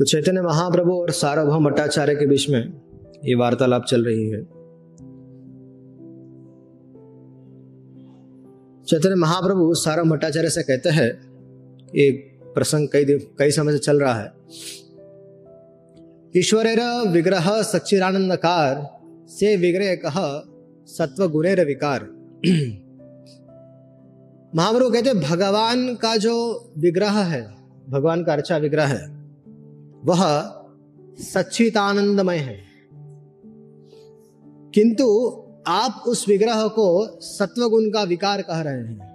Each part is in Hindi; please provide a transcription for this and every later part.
तो चैतन्य महाप्रभु और सार्वभौम भट्टाचार्य के बीच में ये वार्तालाप चल रही है। चैतन्य महाप्रभु सार्वभौम भट्टाचार्य से कहते हैं एक प्रसंग कई दिन, कई समय से चल रहा है। ईश्वर विग्रह सच्चिदानंदकार, से विग्रह कह सत्व गुणेर विकार। महाप्रभु कहते भगवान का जो विग्रह है, भगवान का अर्चा विग्रह है वह सच्चितानंदमय है। किंतु आप उस विग्रह को सत्वगुण का विकार कह रहे हैं।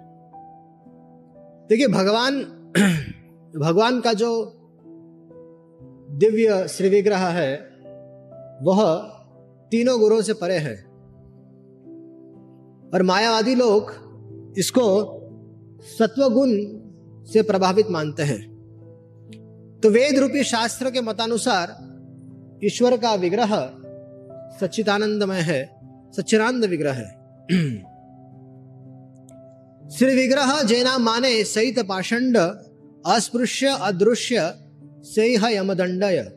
देखिए, भगवान भगवान का जो दिव्य श्री विग्रह है, वह तीनों गुणों से परे है। और मायावादी लोग इसको सत्वगुण से प्रभावित मानते हैं। तो वेद रूपी शास्त्र के मतानुसार ईश्वर का विग्रह सच्चिदानंदमय है, सच्चिदानंद विग्रह है। श्री विग्रह जैना माने सहित पाषंड अस्पृश्य, अदृश्य से यमदंडय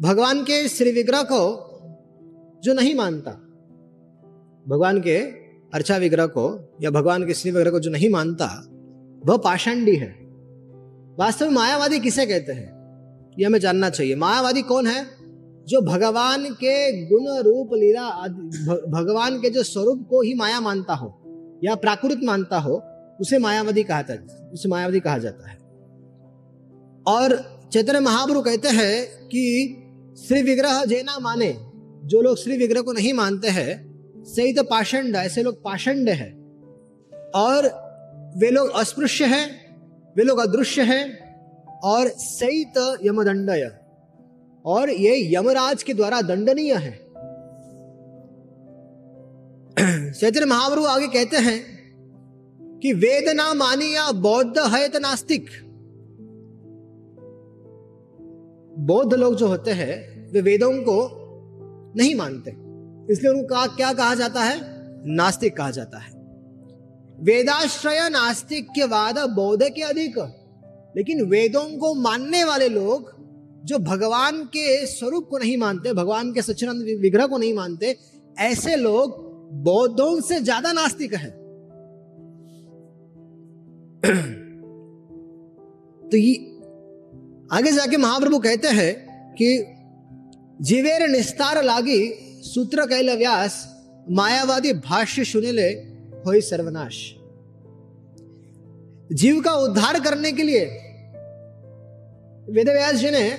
भगवान के श्री विग्रह को जो नहीं मानता, भगवान के अर्चा विग्रह को या भगवान के श्री विग्रह को जो नहीं मानता, वह पाषांडी है। वास्तव में मायावादी किसे कहते हैं? यह हमें जानना चाहिए। मायावादी कौन है? जो भगवान के गुण रूप लीला भगवान के जो स्वरूप को ही माया मानता हो, या प्राकृत मानता हो, उसे मायावादी कहा जाता उसे मायावादी कहा जाता है। और चैतन्य महाप्रभु कहते हैं कि श्री विग्रह जे ना माने, जो लोग श्री विग्रह को नहीं मानते हैं सही तो पाषंड ऐसे लोग पाषंड है। और वे लोग अस्पृश्य है वे लोग अदृश्य है और सहित यमदंडय। और ये यमराज के द्वारा दंडनीय है। चैतन्य महाप्रभु आगे कहते हैं कि वेद ना मानिया, बौद्ध है तो नास्तिक। बौद्ध लोग जो होते हैं, वे वेदों को नहीं मानते। इसलिए उनको कहा क्या कहा जाता है? नास्तिक कहा जाता है। वेदाश्रय नास्तिक के नास्तिक्यवाद बौद्ध के अधिक। लेकिन वेदों को मानने वाले लोग जो भगवान के स्वरूप को नहीं मानते, भगवान के सच्चिदानंद विग्रह को नहीं मानते, ऐसे लोग बौद्धों से ज़्यादा नास्तिक है। तो ये आगे जाके महाप्रभु कहते हैं कि जीवेर निस्तार लागी सूत्र कैल व्यास मायावादी भाष्य सुने ले हो सर्वनाश। जीव का उद्धार करने के लिए वेद व्यास जी ने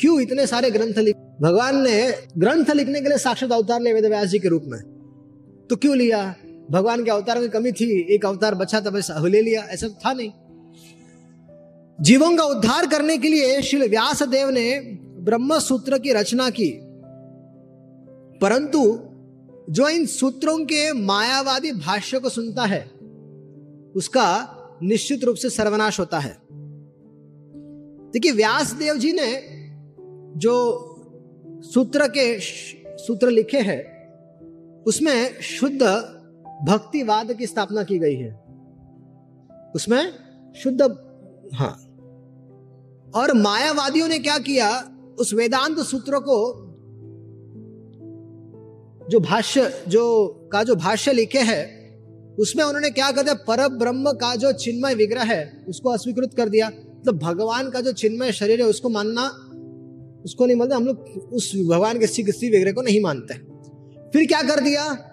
क्यों इतने सारे ग्रंथ लिखे, भगवान ने ग्रंथ लिखने के लिए साक्षात अवतार लिया वेद व्यास जी के रूप में। तो क्यों लिया? भगवान के अवतार की कमी थी, एक अवतार बचा तब ले लिया, ऐसा था नहीं। जीवों का उद्धार करने के लिए श्री व्यास देव ने ब्रह्म सूत्र की रचना की। परंतु जो इन सूत्रों के मायावादी भाष्य को सुनता है, उसका निश्चित रूप से सर्वनाश होता है। देखिए व्यास देव जी ने जो सूत्र के सूत्र लिखे हैं, उसमें शुद्ध भक्तिवाद की स्थापना की गई है। उसमें शुद्ध हाँ। और मायावादियों ने क्या किया, उस वेदांत सूत्र को जो भाष्य, जो का जो भाष्य लिखे है, उसमें उन्होंने क्या कर दिया पर ब्रह्म का जो चिन्मय विग्रह है, उसको अस्वीकृत कर दिया। मतलब तो भगवान का जो चिन्मय शरीर है, उसको मानना, उसको नहीं मानते, हम लोग उस भगवान के सी किसी विग्रह को नहीं मानते। फिर क्या कर दिया?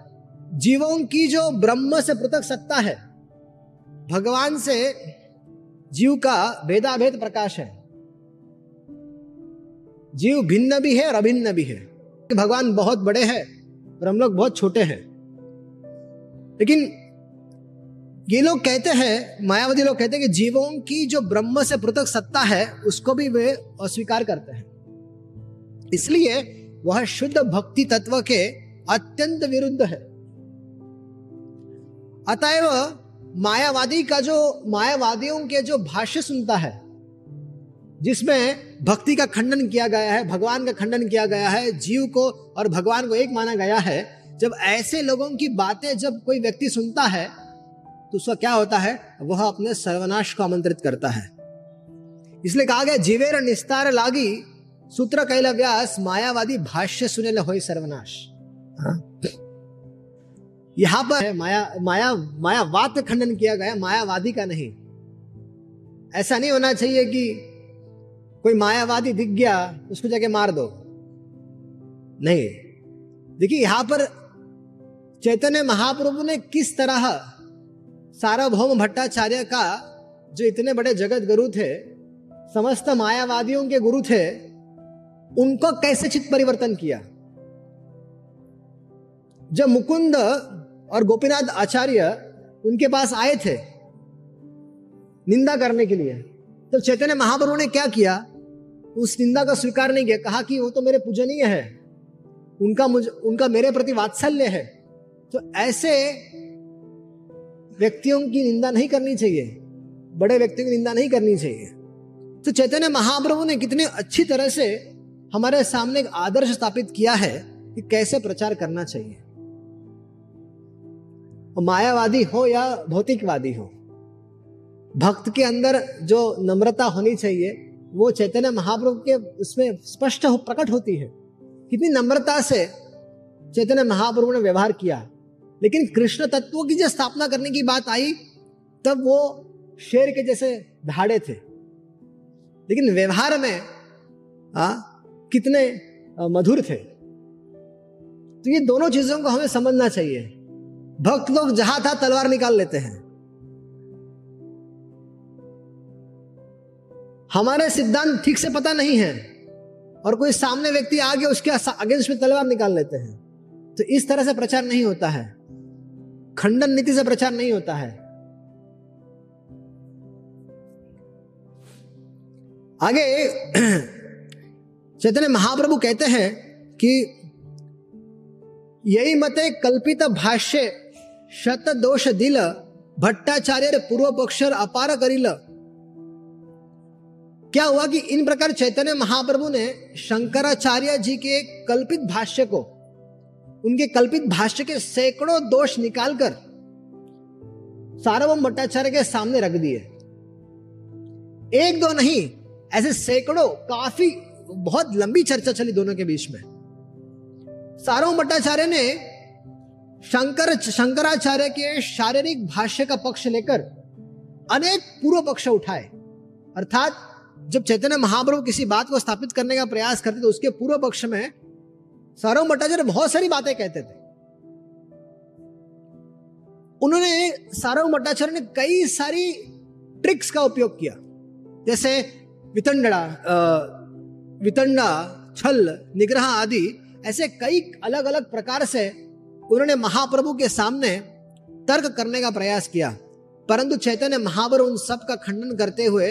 जीवों की जो ब्रह्म से पृथक सत्ता है, भगवान से जीव का भेदाभेद प्रकाश है। जीव भिन्न भी है और अभिन्न भी है। भगवान बहुत बड़े हैं और हम लोग बहुत छोटे हैं। लेकिन ये लोग कहते हैं, मायावती लोग कहते हैं कि जीवों की जो ब्रह्म से पृथक सत्ता है, उसको भी वे अस्वीकार करते हैं। इसलिए वह शुद्ध भक्ति तत्व के अत्यंत विरुद्ध है। अतएव मायावादी का जो, मायावादियों के जो भाष्य सुनता है जिसमें भक्ति का खंडन किया गया है, भगवान का खंडन किया गया है, जीव को और भगवान को एक माना गया है। जब ऐसे लोगों की बातें जब कोई व्यक्ति सुनता है तो उसका क्या होता है? वह अपने सर्वनाश को आमंत्रित करता है। इसलिए कहा गया, जीवेर निस्तार लागी सूत्र कैला व्यास मायावादी भाष्य सुने हो सर्वनाश। हाँ? यहाँ पर माया माया, मायावाद का खंडन किया गया, मायावादी का नहीं। ऐसा नहीं होना चाहिए कि कोई मायावादी दिख गया, उसको जाके मार दो। नहीं, देखिए यहाँ पर चैतन्य महाप्रभु ने किस तरह सार्वभौम भट्टाचार्य का जो इतने बड़े जगत गुरु थे, समस्त मायावादियों के गुरु थे, उनको कैसे चित परिवर्तन किया? जब मुकुंद और गोपीनाथ आचार्य उनके पास आए थे निंदा करने के लिए तो चैतन्य महाप्रभु ने क्या किया? उस निंदा का स्वीकार नहीं किया। कहा कि वो तो मेरे पूजनीय है। उनका मुझ, उनका मेरे प्रति वात्सल्य है। तो ऐसे व्यक्तियों की निंदा नहीं करनी चाहिए। बड़े व्यक्तियों की निंदा नहीं करनी चाहिए। तो चैतन्य महाप्रभु ने कितने अच्छी तरह से हमारे सामने एक आदर्श स्थापित किया है कि कैसे प्रचार करना चाहिए। मायावादी हो या भौतिकवादी हो। भक्त के अंदर जो नम्रता होनी चाहिए वो चैतन्य महाप्रभु के उसमें स्पष्ट हो प्रकट होती है। कितनी नम्रता से चैतन्य महाप्रभु ने व्यवहार किया। लेकिन कृष्ण तत्वों की जब स्थापना करने की बात आई तब वो शेर के जैसे धाड़े थे। लेकिन व्यवहार में आ, कितने मधुर थे। तो ये दोनों चीज़ों को हमें समझना चाहिए। भक्त लोग जहाँ था तलवार निकाल लेते हैं। हमारे सिद्धांत ठीक से पता नहीं है और कोई सामने व्यक्ति आगे उसके अगेंस्ट में तलवार निकाल लेते हैं तो इस तरह से प्रचार नहीं होता है। खंडन नीति से प्रचार नहीं होता है। आगे, चैतन्य महाप्रभु कहते हैं कि यही मते कल्पित भाष्य शत दोष दिल भट्टाचार्य पूर्व पक्षर अपार करिल। क्या हुआ कि इन प्रकार चैतन्य महाप्रभु ने शंकराचार्य जी के कल्पित भाष्य को, उनके कल्पित भाष्य के सैकड़ों दोष निकालकर सार्वभौम भट्टाचार्य के सामने रख दिए। एक दो नहीं, ऐसे सैकड़ों, काफ़ी, बहुत लंबी चर्चा चली दोनों के बीच में। सार्वभौम भट्टाचार्य ने शंकर, शंकराचार्य के शारीरिक भाष्य का पक्ष लेकर अनेक पूर्व पक्ष उठाए। अर्थात जब चैतन्य महाप्रभु किसी बात को स्थापित करने का प्रयास करते तो उसके पूर्व पक्ष में सार्वभौम भट्टाचार्य बहुत सारी बातें कहते थे। उन्होंने सार्वभौम भट्टाचार्य ने कई सारी ट्रिक्स का उपयोग किया। जैसे वितंडा वितंडा छल, निग्रह आदि, ऐसे कई अलग अलग प्रकार से उन्होंने महाप्रभु के सामने तर्क करने का प्रयास किया। परंतु चैतन्य महाप्रभु उन सब का खंडन करते हुए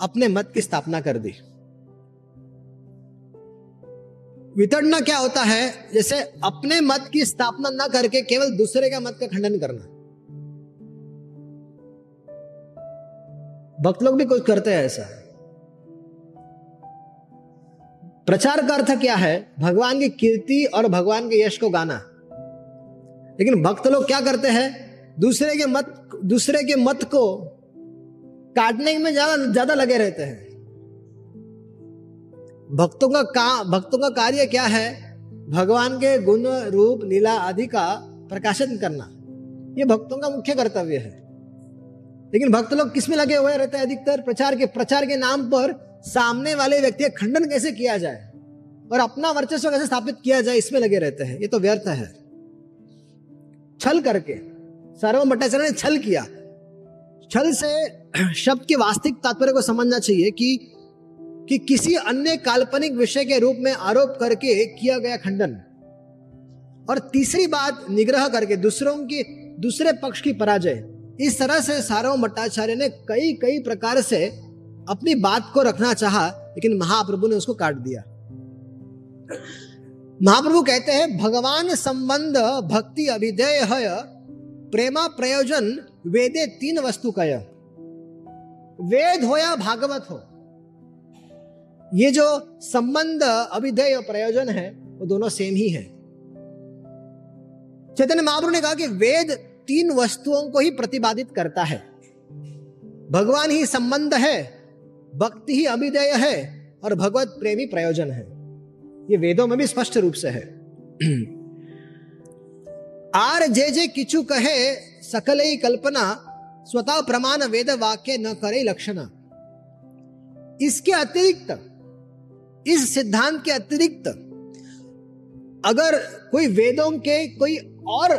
अपने मत की स्थापना कर दी। वितरणा क्या होता है? जैसे अपने मत की स्थापना न करके केवल दूसरे का मत का खंडन करना। भक्त लोग भी कुछ करते हैं ऐसा। प्रचार का अर्थ क्या है? भगवान की कीर्ति और भगवान के यश को गाना। लेकिन भक्त लोग क्या करते हैं? दूसरे के मत, दूसरे के मत को काटने में ज़्यादा ज़्यादा लगे रहते हैं। भक्तों का का, भक्तों का कार्य क्या है? भगवान के गुण, रूप, लीला आदि का प्रकाशन करना। यह भक्तों का मुख्य कर्तव्य है। लेकिन भक्त लोग किसमें लगे हुए रहते हैं? अधिकतर प्रचार के प्रचार के नाम पर सामने वाले व्यक्ति का खंडन कैसे किया जाए? और अपना वर्चस्व कैसे स्थापित किया जाए? इसमें लगे रहते हैं। ये तो व्यर्थ है। छल करके सर्वम भट्टाचार्य ने छल किया। छल से शब्द के वास्तविक तात्पर्य को समझना चाहिए कि कि किसी अन्य काल्पनिक विषय के रूप में आरोप करके किया गया खंडन। और तीसरी बात निग्रह करके दूसरों की, दूसरे पक्ष की पराजय। इस तरह से सार्वम भट्टाचार्य ने कई कई प्रकार से अपनी बात को रखना चाहा, लेकिन महाप्रभु ने उसको काट दिया। महाप्रभु कहते हैं, भगवान संबंध भक्ति अभिधेय प्रेमा प्रयोजन वेदे तीन वस्तु कय। वेद हो या भागवत हो। ये जो संबंध, अभिधेय और प्रयोजन है, वो दोनों सेम ही है। चैतन्य महाप्रभु ने कहा कि वेद तीन वस्तुओं को ही प्रतिपादित करता है। भगवान ही संबंध है, भक्ति ही अभिदय है, और भगवत प्रेमी प्रयोजन है। ये वेदों में भी स्पष्ट रूप से है। आर जे जे किचु कहे सकल ही कल्पना स्वतः प्रमाण वेद वाक्य न करे लक्षणा। इसके अतिरिक्त, इस सिद्धांत के अतिरिक्त, अगर कोई वेदों के कोई और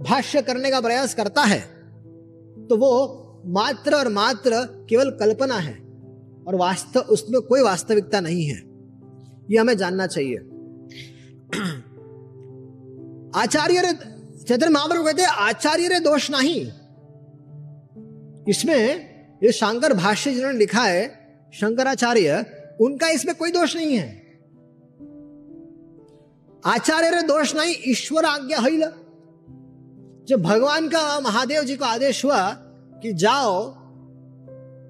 भाष्य करने का प्रयास करता है तो वो मात्र और मात्र केवल कल्पना है और वास्तव, उसमें कोई वास्तविकता नहीं है। ये हमें जानना चाहिए। आचार्य चैतन्य महाप्रभु कहते आचार्य रे दोष नहीं। इसमें ये शंकर भाष्य जिन्होंने लिखा है, शंकराचार्य, उनका इसमें कोई दोष नहीं है। आचार्य रे दोष नहीं, ईश्वर आज्ञा हिल। जब भगवान का महादेव जी को आदेश हुआ कि जाओ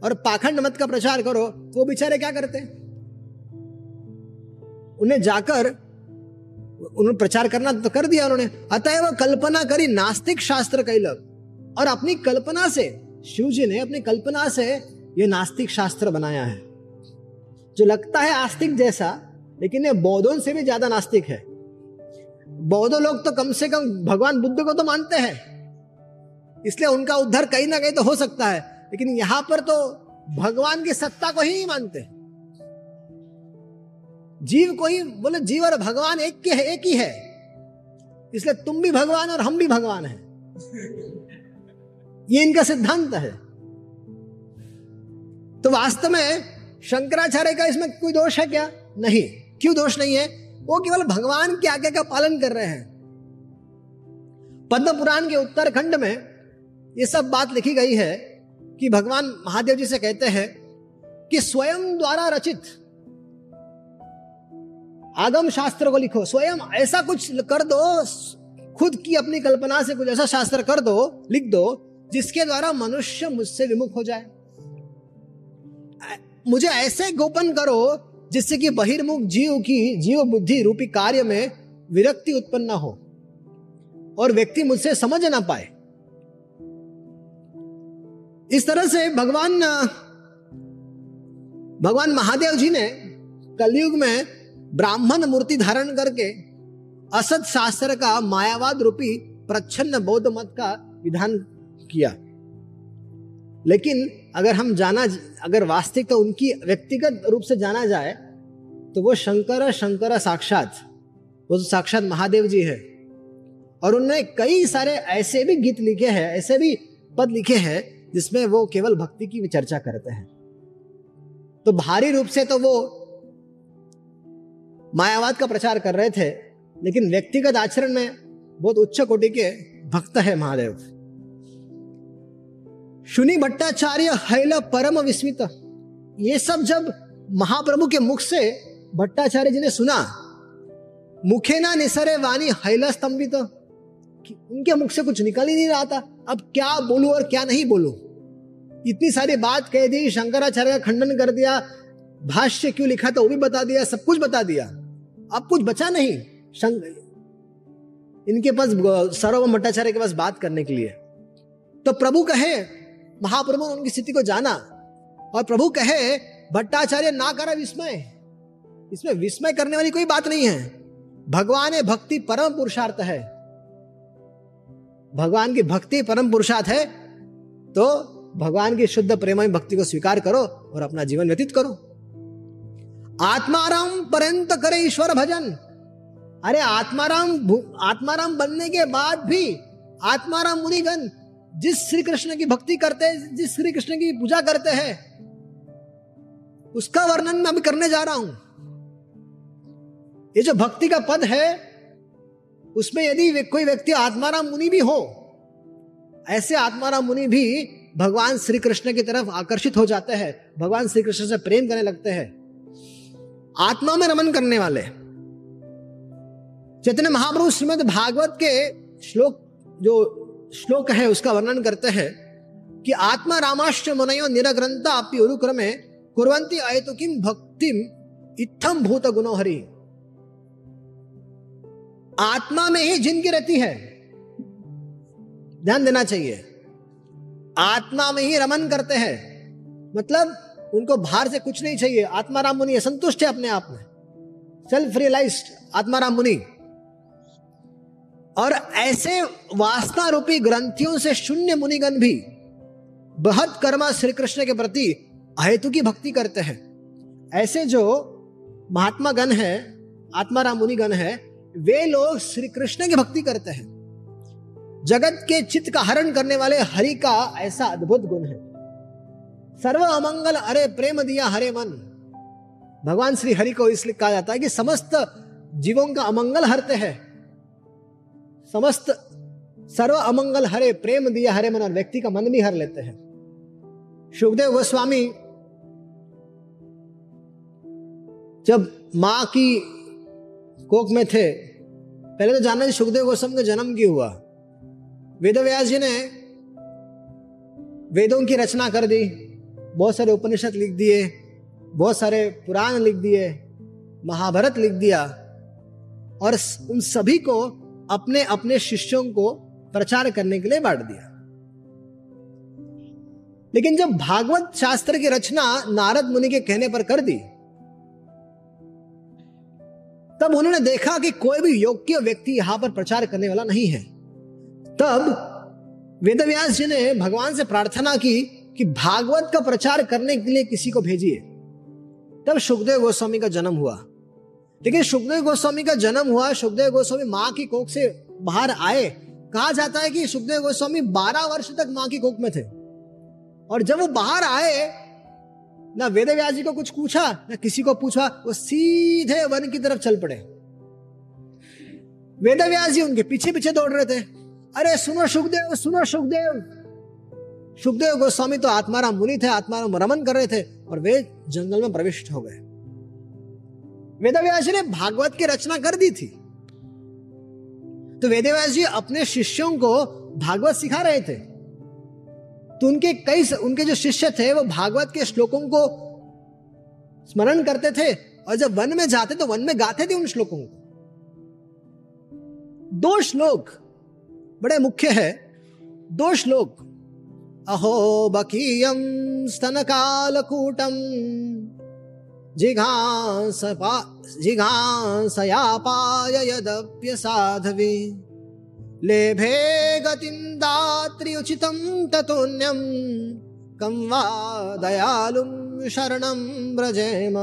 और पाखंड मत का प्रचार करो, वो बेचारे क्या करते? उन्हें जाकर उन्होंने प्रचार करना तो कर दिया उन्होंने। अतएव कल्पना करी, नास्तिक शास्त्र कैलब और अपनी कल्पना से शिव जी ने अपनी कल्पना से यह नास्तिक शास्त्र बनाया है। जो लगता है आस्तिक जैसा, लेकिन ये बौद्धों से भी ज़्यादा नास्तिक है। बौद्ध लोग तो कम से कम भगवान बुद्ध को तो मानते हैं। इसलिए उनका उद्धार कहीं ना कहीं तो हो सकता है। लेकिन यहाँ पर तो भगवान की सत्ता को ही मानते। जीव को ही बोले, जीव और भगवान एक के है, एक ही है। इसलिए तुम भी भगवान और हम भी भगवान हैं। ये इनका सिद्धांत है। तो वास्तव में शंकराचार्य का इसमें कोई दोष है क्या? नहीं। क्यों दोष नहीं है? वो केवल भगवान की आज्ञा का पालन कर रहे हैं। पद्म पुराण के उत्तरखंड में ये सब बात लिखी गई है कि भगवान महादेव जी से कहते हैं कि स्वयं द्वारा रचित आगम शास्त्र को लिखो, स्वयं ऐसा कुछ कर दो, खुद की अपनी कल्पना से कुछ ऐसा शास्त्र कर दो, लिख दो, जिसके द्वारा मनुष्य मुझसे विमुख हो जाए। मुझे ऐसे गोपन करो, जिससे कि बहिर्मुख जीव की, जीव बुद्धि रूपी कार्य में विरक्ति उत्पन्न ना हो, और व्यक्ति मुझसे समझ ना पाए। इस तरह से भगवान भगवान महादेव जी ने कलयुग में ब्राह्मण मूर्ति धारण करके असत शास्त्र का मायावाद रूपी प्रच्छन्न बौद्ध मत का विधान किया। लेकिन अगर हम जाना, अगर वास्तविक तो उनकी व्यक्तिगत रूप से जाना जाए तो वो शंकर शंकर साक्षात, वो तो साक्षात महादेव जी है। और उन्होंने कई सारे ऐसे भी गीत लिखे हैं, ऐसे भी पद लिखे हैं, जिसमें वो केवल भक्ति की चर्चा करते हैं। तो भारी रूप से तो वो मायावाद का प्रचार कर रहे थे, लेकिन व्यक्तिगत आचरण में बहुत उच्च कोटि के भक्त है महादेव। शुनि भट्टाचार्य, हैल परम विस्मित। ये सब जब महाप्रभु के मुख से भट्टाचार्य जी ने सुना, मुखे ना निसरे वाणी हैला स्तंभित। उनके मुख से कुछ निकल ही नहीं रहा था। अब क्या बोलू और क्या नहीं बोलू? इतनी सारी बात कह दी, शंकराचार्य का खंडन कर दिया भाष्य क्यों लिखा था वो भी बता दिया, सब कुछ बता दिया। अब कुछ बचा नहीं। शंक इनके पास सर्वम भट्टाचार्य के पास बात करने के लिए। तो प्रभु कहे, महाप्रभु ने उनकी स्थिति को जाना। और प्रभु कहे, भट्टाचार्य ना करा विस्मय। इसमें विस्मय करने वाली कोई बात नहीं है। भगवान भक्ति परम पुरुषार्थ है। भगवान की भक्ति परम पुरुषार्थ है तो भगवान की शुद्ध प्रेम भक्ति को स्वीकार करो और अपना जीवन व्यतीत करो। आत्माराम पर्यंत करे ईश्वर भजन। अरे आत्माराम आत्माराम बनने के बाद भी आत्माराम मुनिगण जिस श्री कृष्ण की भक्ति करते हैं जिस श्री कृष्ण की पूजा करते हैं, उसका वर्णन मैं अभी करने जा रहा हूँ। ये जो भक्ति का पद है, उसमें यदि कोई व्यक्ति आत्माराम मुनि भी हो, ऐसे आत्माराम मुनि भी भगवान श्री कृष्ण की तरफ़ आकर्षित हो जाते हैं, भगवान श्री कृष्ण से प्रेम करने लगते हैं। आत्मा में रमन करने वाले चैतन्य महाप्रभु श्रीमद भागवत के श्लोक, जो श्लोक है, उसका वर्णन करते हैं कि आत्मा रामाश्र मनयो निरग्रंथा अपनी उरुक्रमे कुरंती अयतु किम भक्तिम इत्थम भूत गुणोहरी आत्मा में ही जिनकी रहती है। ध्यान देना चाहिए। आत्मा में ही रमन करते हैं। मतलब उनको बाहर से कुछ नहीं चाहिए। आत्माराम मुनि संतुष्ट है अपने आप में। सेल्फ रियलाइज़ आत्माराम मुनि। और ऐसे वासना रूपी ग्रंथियों से शून्य मुनिगण भी बहुत कर्मा श्री कृष्ण के प्रति अहेतु की भक्ति करते हैं। ऐसे जो महात्मा गण है आत्माराम मुनि गण है, वे लोग श्री कृष्ण की भक्ति करते हैं। जगत के चित्त का हरण करने वाले हरि का ऐसा अद्भुत गुण है। सर्व अमंगल, अरे प्रेम दिया हरे मन। भगवान श्री हरि को इसलिए कहा जाता है कि समस्त जीवों का अमंगल हरते हैं। समस्त सर्व अमंगल हरे, प्रेम दिया हरे मन और व्यक्ति का मन भी हर लेते हैं। सुखदेव गोस्वामी जब माँ की कोक में थे, पहले तो जानना सुखदेव गोस्वामी का जन्म क्यों हुआ। वेद व्यास जी ने वेदों की रचना कर दी। बहुत सारे उपनिषद लिख दिए, बहुत सारे पुराण लिख दिए, महाभारत लिख दिया, और उन सभी को अपने अपने शिष्यों को प्रचार करने के लिए बांट दिया। लेकिन जब भागवत शास्त्र की रचना नारद मुनि के कहने पर कर दी, तब उन्होंने देखा कि कोई भी योग्य व्यक्ति यहाँ पर प्रचार करने वाला नहीं है। तब वेदव्यास जी ने भगवान से प्रार्थना की कि भागवत का प्रचार करने के लिए किसी को भेजिए। तब सुखदेव गोस्वामी का जन्म हुआ। देखिए सुखदेव गोस्वामी का जन्म हुआ सुखदेव गोस्वामी माँ की कोख से बाहर आए। कहा जाता है कि सुखदेव गोस्वामी बारह वर्ष तक माँ की कोख में थे। और जब वो बाहर आए, ना वेद व्यास जी को कुछ पूछा, ना किसी को पूछा, वो सीधे वन की तरफ़ चल पड़े। वेद व्यास जी उनके पीछे पीछे दौड़ रहे थे। अरे सुनो सुखदेव सुनो सुखदेव सुखदेव गोस्वामी तो आत्माराम मुनि थे, आत्माराम रमन कर रहे थे और वे जंगल में प्रविष्ट हो गए। वेदव्यास ने भागवत की रचना कर दी थी। तो वेदव्यास जी अपने शिष्यों को भागवत सिखा रहे थे। तो उनके कई उनके जो शिष्य थे, वो भागवत के श्लोकों को स्मरण करते थे और जब वन में जाते तो वन में गाते थे उन श्लोकों को। दो श्लोक बड़े मुख्य है। दो श्लोक अहो बकीयम स्तन कालकूटम जिघांस जिघांसयापाय यदप्य साधवी लेभे गतिं दात्री उचितं ततोन्यं कं वा दयालुं शरणं ब्रजेम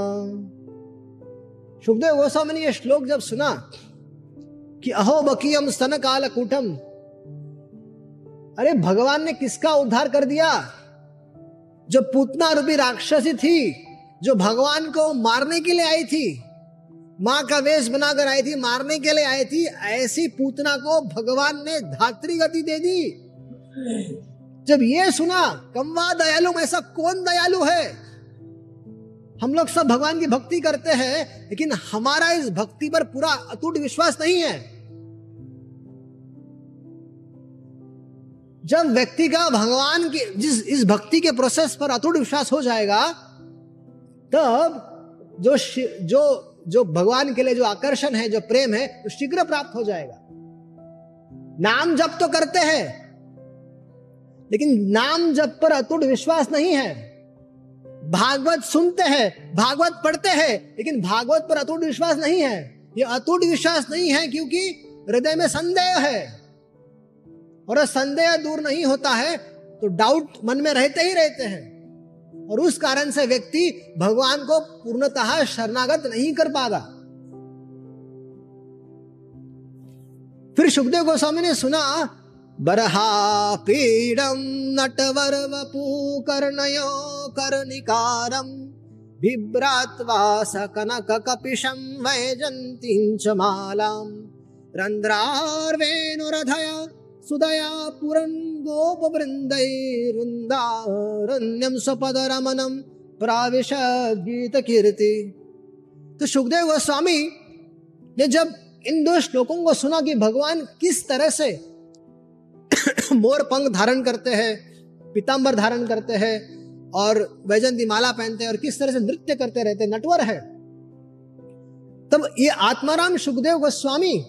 सुखदेव गोस्वामी ने यह श्लोक जब सुना कि अहो बकीयम स्तन काल कूटम अरे भगवान ने किसका उद्धार कर दिया? जो पूतना रूपी राक्षसी थी, जो भगवान को मारने के लिए आई थी, माँ का वेश बनाकर आई थी, मारने के लिए आई थी, ऐसी पूतना को भगवान ने धात्री गति दे दी। जब ये सुना कमवा दयालु ऐसा कौन दयालु है? हम लोग सब भगवान की भक्ति करते हैं, लेकिन हमारा इस भक्ति पर पूरा अटूट विश्वास नहीं है। जब व्यक्ति का भगवान के, जिस, इस भक्ति के प्रोसेस पर अटूट विश्वास हो जाएगा, तब जो जो जो भगवान के लिए जो आकर्षण है, जो प्रेम है, वो तो शीघ्र प्राप्त हो जाएगा। नाम जप तो करते हैं, लेकिन नाम जप पर अतुट विश्वास नहीं है। भागवत सुनते हैं, भागवत पढ़ते हैं, लेकिन भागवत पर अतुट विश्वास नहीं है। ये अतुट विश्वास नहीं है क्योंकि हृदय में संदेह है। और संदेह दूर नहीं होता है तो डाउट मन में रहते ही रहते हैं। और उस कारण से व्यक्ति भगवान को पूर्णतः शरणागत नहीं कर पाता। फिर सुखदेव गोस्वामी ने सुना, बरहा पीडम नटवर वपू कर्णयो कर्णिकारम बिभ्रात्वा सकनक कपिशं वैजन्तीं च मालां, रन्ध्रार्वेणुरधया सुदया पुरन गोप वृंदैरुंदारण्यम स्वपद रमनम प्राविश तो सुखदेव गोस्वामी ने जब इन दो श्लोकों को सुना कि भगवान किस तरह से मोर पंख धारण करते हैं पीताम्बर धारण करते हैं, और वैजंती माला पहनते हैं, और किस तरह से नृत्य करते रहते नटवर है, तब ये आत्माराम सुखदेव गोस्वामी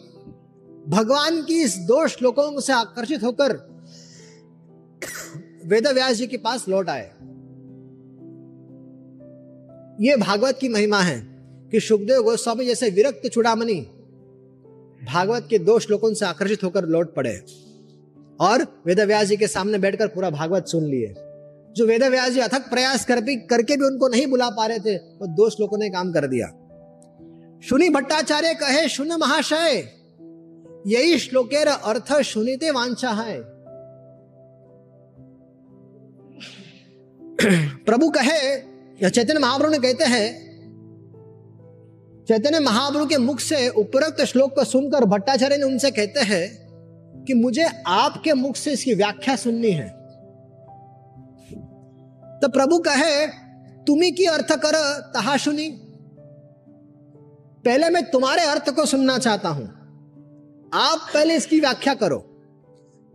भगवान की इस दो श्लोकों से आकर्षित होकर वेद व्यास जी के पास लौट आए। ये भागवत की महिमा है कि सुखदेव गोस्वामी जैसे विरक्त चुड़ामणि भागवत के दो श्लोकों से आकर्षित होकर लौट पड़े और वेद व्यास जी के सामने बैठकर पूरा भागवत सुन लिए। जो वेद व्यास जी अथक प्रयास कर भी करके भी उनको नहीं बुला पा रहे थे, वो दो श्लोकों ने काम कर दिया। सुनी भट्टाचार्य कहे सुन महाशय यही श्लोकेर अर्थ सुनीते वांछा है। प्रभु कहे चैतन्य महाप्रभु ने कहते हैं, चैतन्य महाप्रभु के मुख से उपरोक्त श्लोक को सुनकर भट्टाचार्य ने उनसे कहते हैं कि मुझे आपके मुख से इसकी व्याख्या सुननी है। तो प्रभु कहे, तुम्ही की अर्थ कर तहा सुनी पहले मैं तुम्हारे अर्थ को सुनना चाहता हूँ। आप पहले इसकी व्याख्या करो।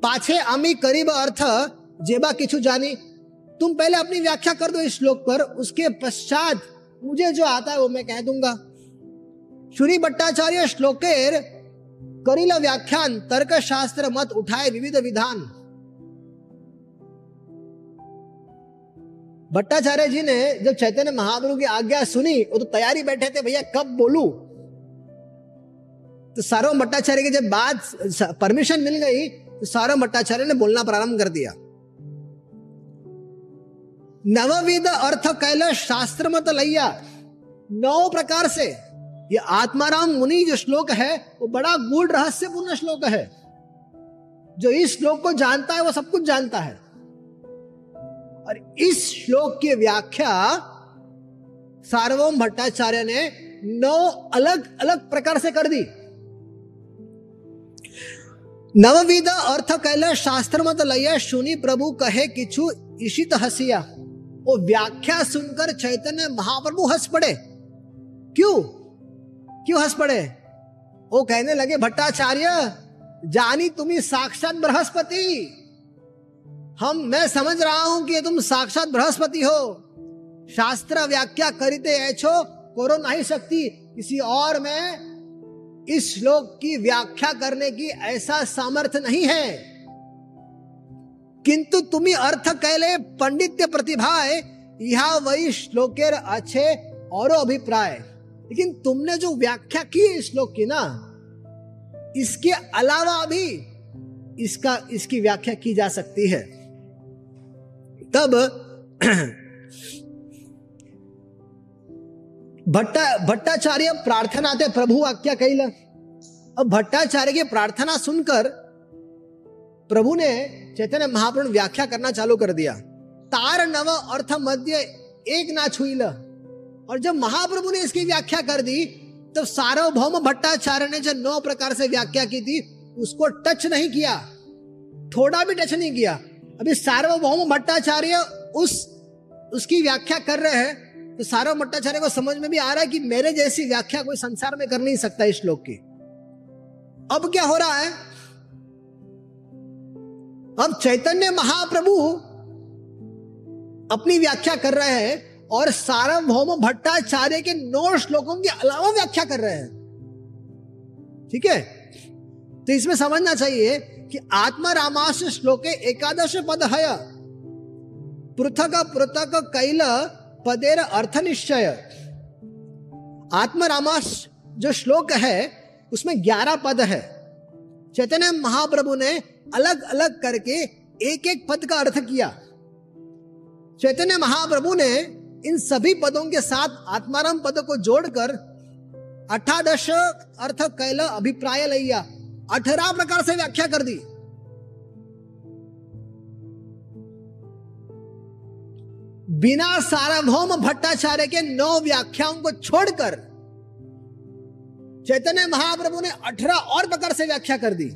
पाछे अमी करीब अर्थ जेबा किचु जानी। तुम पहले अपनी व्याख्या कर दो इस श्लोक पर, उसके पश्चात मुझे जो आता है वो मैं कह दूँगा। श्री भट्टाचार्य श्लोकेर करिल व्याख्यान तर्क शास्त्र मत उठाए विविध विधान। भट्टाचार्य जी ने जब चैतन्य महाप्रभु की आज्ञा सुनी, वो तो तैयारी बैठे थे, भैया, कब बोलू? तो सारो भट्टाचार्य की जब बात परमिशन मिल गई तो सारो भट्टाचार्य ने बोलना प्रारंभ कर दिया। नवविध अर्थ कैलाश शास्त्र मत लैया। नौ प्रकार से, ये आत्माराम मुनि जो श्लोक है, वो बड़ा गूढ़ रहस्यपूर्ण श्लोक है। जो इस श्लोक को जानता है, वो सब कुछ जानता है। और इस श्लोक की व्याख्या सार्वम भट्टाचार्य ने नौ अलग अलग प्रकार से कर दी। नवविध अर्थ कैलाश शास्त्र मत लैया सुनी प्रभु कहे किछु इशित हसिया। वो व्याख्या सुनकर चैतन्य महाप्रभु हंस पड़े। क्यों? क्यों हंस पड़े? वो कहने लगे, भट्टाचार्य, जानी तुम्ही साक्षात बृहस्पति। हम, मैं समझ रहा हूँ कि तुम साक्षात बृहस्पति हो। शास्त्र व्याख्या करते ऐछो, करो नहीं सकती किसी और में इस श्लोक की व्याख्या करने की ऐसा सामर्थ्य नहीं है। किंतु तुम्ही अर्थ कहले पंडित्य प्रतिभाए यह वही श्लोकेर अच्छे और अभिप्राय। लेकिन तुमने जो व्याख्या की है श्लोक की ना, इसके अलावा भी इसका, इसकी व्याख्या की जा सकती है। तब भट्टा, भट्टाचार्य प्रार्थना थे प्रभु आज्ञा कैला अब भट्टाचार्य की प्रार्थना सुनकर प्रभु ने चैतन्य महाप्रभु व्याख्या करना चालू कर दिया। तार नव अर्थ मध्य एक ना छुईल और जब महाप्रभु ने इसकी व्याख्या कर दी तो सार्वभौम भट्टाचार्य ने जो नौ प्रकार से व्याख्या की थी, उसको टच नहीं किया। थोड़ा भी टच नहीं किया। अभी सार्वभौम भट्टाचार्य उस, उसकी व्याख्या कर रहे हैं। तो सार्वभौम भट्टाचार्य को समझ में भी आ रहा है कि मेरे जैसी व्याख्या कोई संसार में कर नहीं सकता इस श्लोक की। अब क्या हो रहा है? अब चैतन्य महाप्रभु अपनी व्याख्या कर रहे हैं और सार्वभौम भट्टाचार्य के नौ श्लोकों के अलावा व्याख्या कर रहे हैं। ठीक है? तो इसमें समझना चाहिए कि आत्मा रामाश श्लोके एकादश पद है पृथक पृथक कैल पदेर अर्थ निश्चय। आत्मा रामाश जो श्लोक है, उसमें ग्यारह पद है। चैतन्य महाप्रभु ने अलग अलग करके एक एक पद का अर्थ किया। चैतन्य महाप्रभु ने इन सभी पदों के साथ आत्माराम पद को जोड़कर अठादश अर्थ कैल अभिप्राय लिया। अठारह प्रकार से व्याख्या कर दी। बिना सार्वभौम भट्टाचार्य के नौ व्याख्याओं को छोड़कर चैतन्य महाप्रभु ने अठारह और प्रकार से व्याख्या कर दी।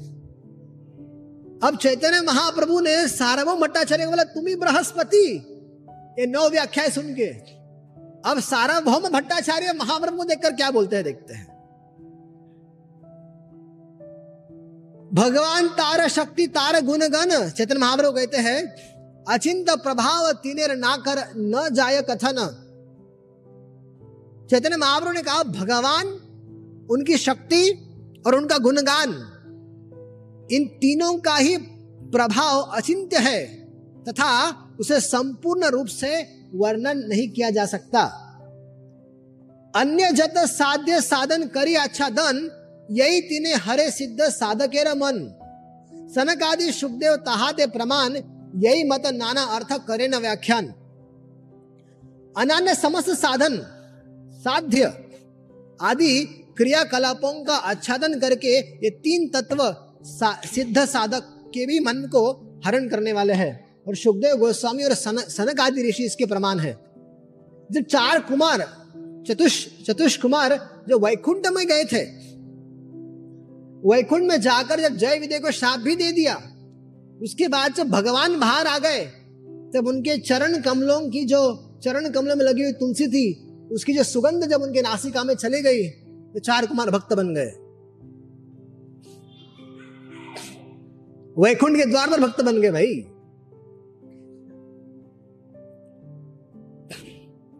अब चैतन्य महाप्रभु ने सार्वभौम भट्टाचार्य बोला, तुम ही बृहस्पति। ये नौ व्याख्याएँ सुन के। अब सार्वभौम भट्टाचार्य महाप्रभु को देखकर क्या बोलते हैं, देखते हैं। भगवान तार शक्ति तार गुण गण चैतन्य महाप्रभु कहते हैं अचिंत प्रभाव तीनेर ना कर न जाय कथन। चैतन्य महाप्रभु ने कहा, भगवान, उनकी शक्ति और उनका गुणगान, इन तीनों का ही प्रभाव अचिंत्य है तथा उसे संपूर्ण रूप से वर्णन नहीं किया जा सकता। अन्य जत साध्य साधन करी अच्छा धन यही तिने हरे सिद्ध साधकेर मन। सनक आदि सुखदेव तहाते प्रमाण यही मत नाना अर्थ करे न व्याख्यान। अनान्य समस्त साधन साध्य आदि क्रियाकलापों का आच्छादन करके ये तीन तत्व सा, सिद्ध साधक के भी मन को हरण करने वाले हैं। और सुखदेव गोस्वामी और सन, सनक आदि ऋषि इसके प्रमाण है। जो चार कुमार चतुष चतुष कुमार जो वैकुंठ में गए थे वैकुंठ में जाकर जब जय विदय को शाप भी दे दिया उसके बाद जब भगवान बाहर आ गए, तब उनके चरण कमलों की जो, चरण कमलों में लगी हुई तुलसी थी, उसकी जो सुगंध जब उनके नासिका में चली गई तो चार कुमार भक्त बन गए। वैकुंठ के द्वार पर भक्त बन गए भाई।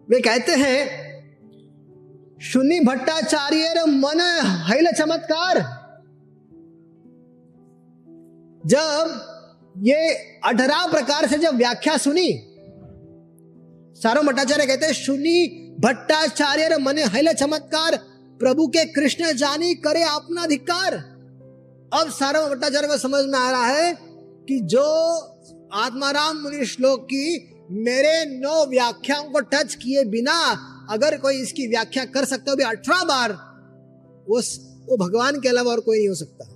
वे कहते हैं शुनि भट्टाचार्य मन हैल चमत्कार। जब ये अठारह प्रकार से जब व्याख्या सुनी सारो भट्टाचार्य कहते सुनी भट्टाचार्य मन हैल चमत्कार, प्रभु के कृष्ण जानी करे अपना अधिकार। अब सारो भट्टाचार्य को समझ में आ रहा है कि जो आत्माराम मुनि श्लोक की मेरे नौ व्याख्याओं को टच किए बिना अगर कोई इसकी व्याख्या कर सकता हो भी अठारह बार वो वो भगवान के अलावा और कोई नहीं हो सकता।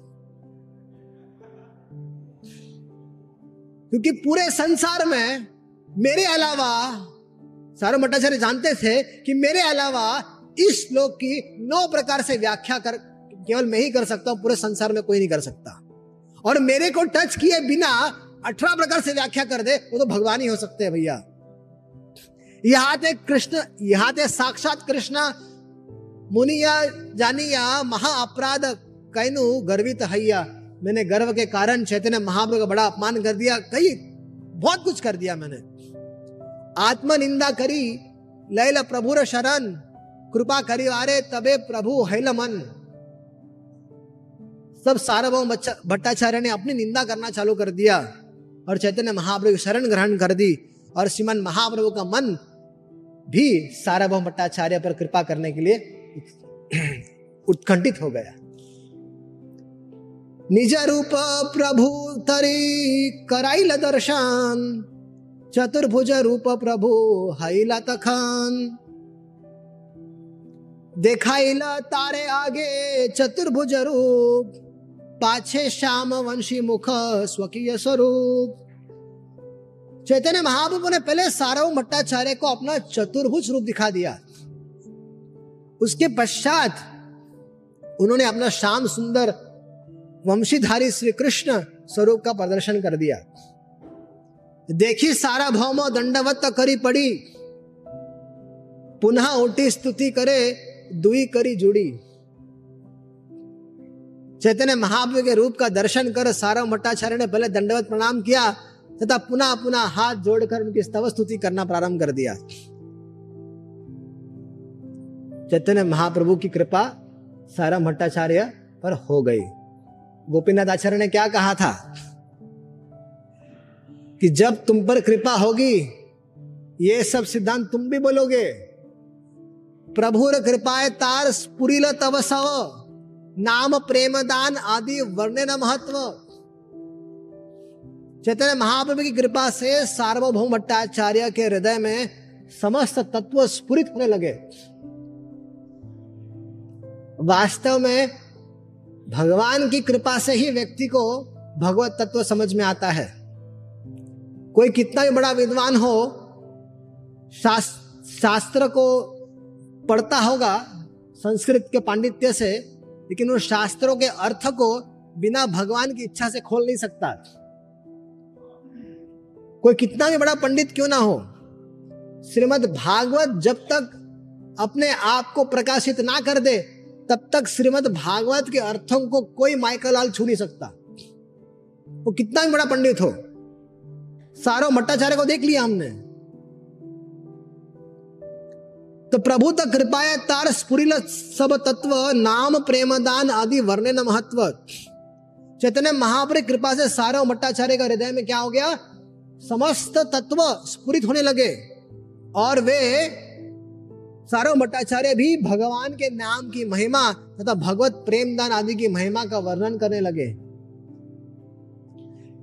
क्योंकि पूरे संसार में मेरे अलावा, सारे भट्टाचार्य जानते थे कि मेरे अलावा इस श्लोक की नौ प्रकार से व्याख्या कर, केवल मैं ही कर सकता हूँ, पूरे संसार में कोई नहीं कर सकता। और मेरे को टच किए बिना अठारह प्रकार से व्याख्या कर दे, वो तो भगवान ही हो सकते हैं भैया। यहाँ थे कृष्ण, यहाँ थे साक्षात कृष्ण, मुनिया, जानिया महा अपराध कैनु, गर्वित हैया मैंने गर्व के कारण चैतन्य महाप्रभु का बड़ा अपमान कर दिया, कई, बहुत कुछ कर दिया मैंने। आत्म निंदा करी, लैल प्रभुर शरण, कृपा करिवारे तबे प्रभु हैल मन। सब सार्वभौम भट्टाचार्य ने अपनी निंदा करना चालू कर दिया और चैतन्य महाप्रभु शरण ग्रहण कर दी और श्रीमन महाप्रभु का मन भी सार्वभौम भट्टाचार्य पर कृपा करने के लिए उत्कंठित हो गया। निज रूप प्रभु तरी कराइल दर्शन, चतुर्भुज रूप प्रभु हाइला तखान। देखाइला तारे आगे चतुर्भुज रूप, पाछे श्याम वंशी मुख स्वकीय स्वरूप। चैतन्य महाप्रभु ने पहले सारव भट्टाचार्य को अपना चतुर्भुज रूप दिखा दिया। उसके पश्चात उन्होंने अपना श्याम सुंदर वंशीधारी श्री कृष्ण स्वरूप का प्रदर्शन कर दिया। देखी सारा भौम दंडवत करी पड़ी। पुनः उठी स्तुति करे, दुई करी जुड़ी। चैतन्य महाप्रभु के रूप का दर्शन कर सारा भट्टाचार्य ने पहले दंडवत प्रणाम किया, तथा पुनः पुनः हाथ जोड़कर उनकी स्तव स्तुति करना प्रारंभ कर दिया। चैतन्य महाप्रभु की कृपा सारा भट्टाचार्य पर हो गई। गोपीनाथ आचार्य ने क्या कहा था? कि जब तुम पर कृपा होगी, ये सब सिद्धांत तुम भी बोलोगे। प्रभुर कृपाए तार स्पुरिल तव नाम प्रेम दान आदि वर्णन महत्व। चैतन्य महाप्रभु की कृपा से सार्वभौम भट्टाचार्य के हृदय में समस्त तत्व स्फुरित होने लगे। वास्तव में भगवान की कृपा से ही व्यक्ति को भगवत तत्व समझ में आता है। कोई कितना भी बड़ा विद्वान हो शास्त्र को पढ़ता होगा, संस्कृत के पांडित्य से, लेकिन उन शास्त्रों के अर्थ को बिना भगवान की इच्छा से खोल नहीं सकता। कोई कितना भी बड़ा पंडित क्यों ना हो, श्रीमद भागवत जब तक अपने आप को प्रकाशित ना कर दे तब तक श्रीमद भागवत के अर्थों को कोई माइकलाल छू नहीं सकता। वो कितना भी बड़ा पंडित हो। सारो मट्टाचार्य को देख लिया हमने। तो प्रभु तक कृपाया तार स्फुरिल सब तत्व, नाम प्रेम दान आदि वर्णन महत्व चैतन्य महाप्र कृपा से सारा मट्टाचार्य का हृदय में क्या हो गया? समस्त तत्व स्फुरित होने लगे। और वे सारो भट्टाचार्य भी भगवान के नाम की महिमा तथा भगवत प्रेमदान आदि की महिमा का वर्णन करने लगे।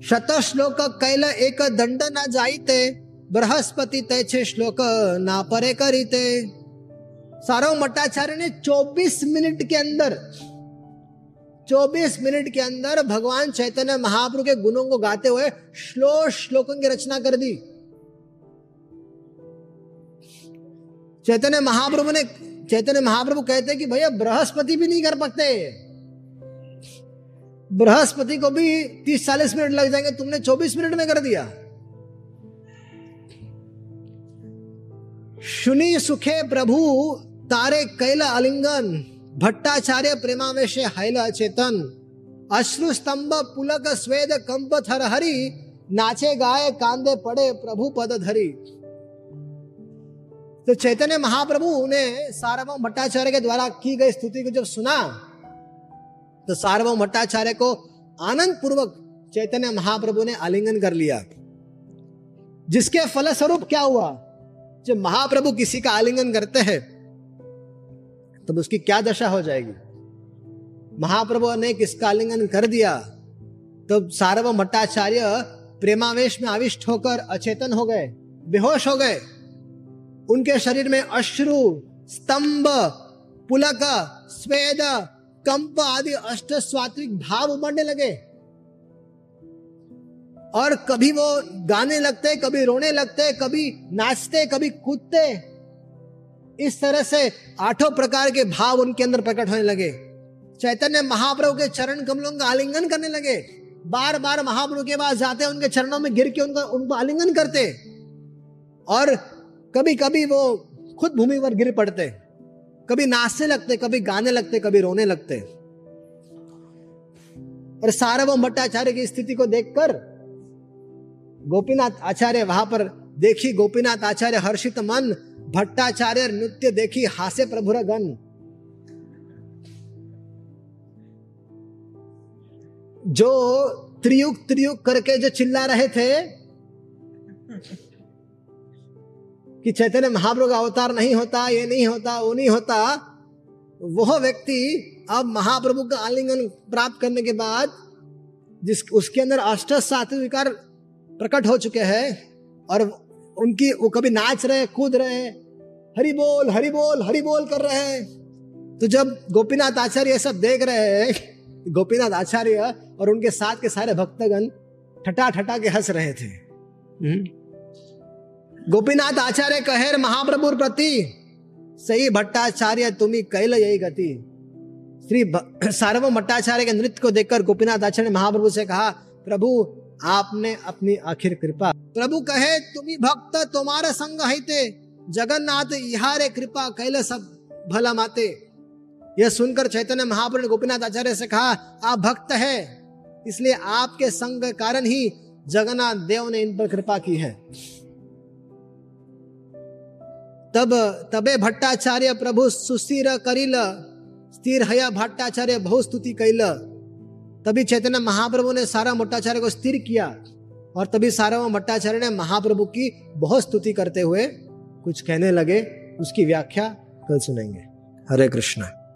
शत श्लोक कैल एक दंड न जाइते बृहस्पति तैछे श्लोक ना परे करीते। सारो मट्टाचार्य ने 24 मिनट के अंदर 24 मिनट के अंदर भगवान चैतन्य महाप्रभु के गुणों को गाते हुए श्लोक श्लोकों की रचना कर दी। चैतन्य महाप्रभु ने, चैतन्य महाप्रभु कहते कि भैया बृहस्पति भी नहीं कर पाते। बृहस्पति को भी तीस चालीस मिनट लग जाएँगे, तुमने चौबीस मिनट में कर दिया। शुनि सुखे प्रभु, तारे कैल अलिंगन, भट्टाचार्य प्रेमावेश हैल अचेतन, अश्रु स्तंभ पुलक स्वेद कंप थर हरि, नाचे गाए कांदे पड़े प्रभु पद धरी। तो चैतन्य महाप्रभु ने सार्वभौम भट्टाचार्य के द्वारा की गई स्तुति को जब सुना तो सार्वभौम भट्टाचार्य को आनंद पूर्वक चैतन्य महाप्रभु ने आलिंगन कर लिया। जिसके फलस्वरूप क्या हुआ? जब महाप्रभु किसी का आलिंगन करते हैं, तब तो उसकी क्या दशा हो जाएगी? महाप्रभु ने किसका आलिंगन कर दिया? तो सार्वभौम भट्टाचार्य प्रेमावेश में आविष्ट होकर अचेतन हो गए, बेहोश हो गए। उनके शरीर में अश्रु, स्तंभ, पुलक, स्वेद, कंप आदि अष्ट स्वात्विक भाव उमड़ने लगे। और कभी वो गाने लगते, कभी रोने लगते, कभी नाचते, कभी कूदते, इस तरह से आठों प्रकार के भाव उनके अंदर प्रकट होने लगे। चैतन्य महाप्रभु के चरण कमलों का आलिंगन करने लगे। बार बार महाप्रभु के पास जाते, उनके चरणों में गिर के उनका, उनको आलिंगन करते। और कभी कभी वो खुद भूमि पर गिर पड़ते कभी नाचने लगते कभी गाने लगते कभी रोने लगते और सार्वभौम भट्टाचार्य की स्थिति को देखकर गोपीनाथ आचार्य वहाँ पर देखी, गोपीनाथ आचार्य हर्षित मन, भट्टाचार्य नृत्य देखी, हास्य प्रभुर गण जो त्रियुग त्रियुग करके जो चिल्ला रहे थे कि चैतन्य महाप्रभु का अवतार नहीं होता, ये नहीं होता, वो नहीं होता, वह व्यक्ति अब महाप्रभु का आलिंगन प्राप्त करने के बाद जिस, उसके अंदर अष्ट सात्विक विकार प्रकट हो चुके हैं और उनकी, वो कभी नाच रहे, कूद रहे, हरि बोल हरि बोल हरि बोल कर रहे हैं तो जब गोपीनाथ आचार्य सब देख रहे हैं, गोपीनाथ आचार्य और उनके साथ के सारे भक्तगण ठटा ठटा के हंस रहे थे हम्म। गोपीनाथ आचार्य कहेर महाप्रभु प्रति, सही भट्टाचार्य तुम्ही कैल यही गति। श्री सार्व भट्टाचार्य के नृत्य को देखकर गोपीनाथ आचार्य ने महाप्रभु से कहा, प्रभु, आपने अपनी आखिर कृपा प्रभु कहे, तुम्ही भक्त, तुम्हारे संग हिते जगन्नाथ इहारे कृपा कैल सब भला माते। यह सुनकर चैतन्य महाप्रभु ने गोपीनाथ आचार्य से कहा, आप भक्त है, इसलिए आपके संग कारण ही जगन्नाथ देव ने इन पर कृपा की है। तब, तबे भट्टाचार्य प्रभु सुशीर करिल, स्थिर हया भट्टाचार्य बहुत स्तुति कैल। तभी चैतन्य महाप्रभु ने सारा भट्टाचार्य को स्थिर किया, और तभी सारा भट्टाचार्य ने महाप्रभु की बहुत स्तुति करते हुए कुछ कहने लगे। उसकी व्याख्या कल सुनेंगे। हरे कृष्णा।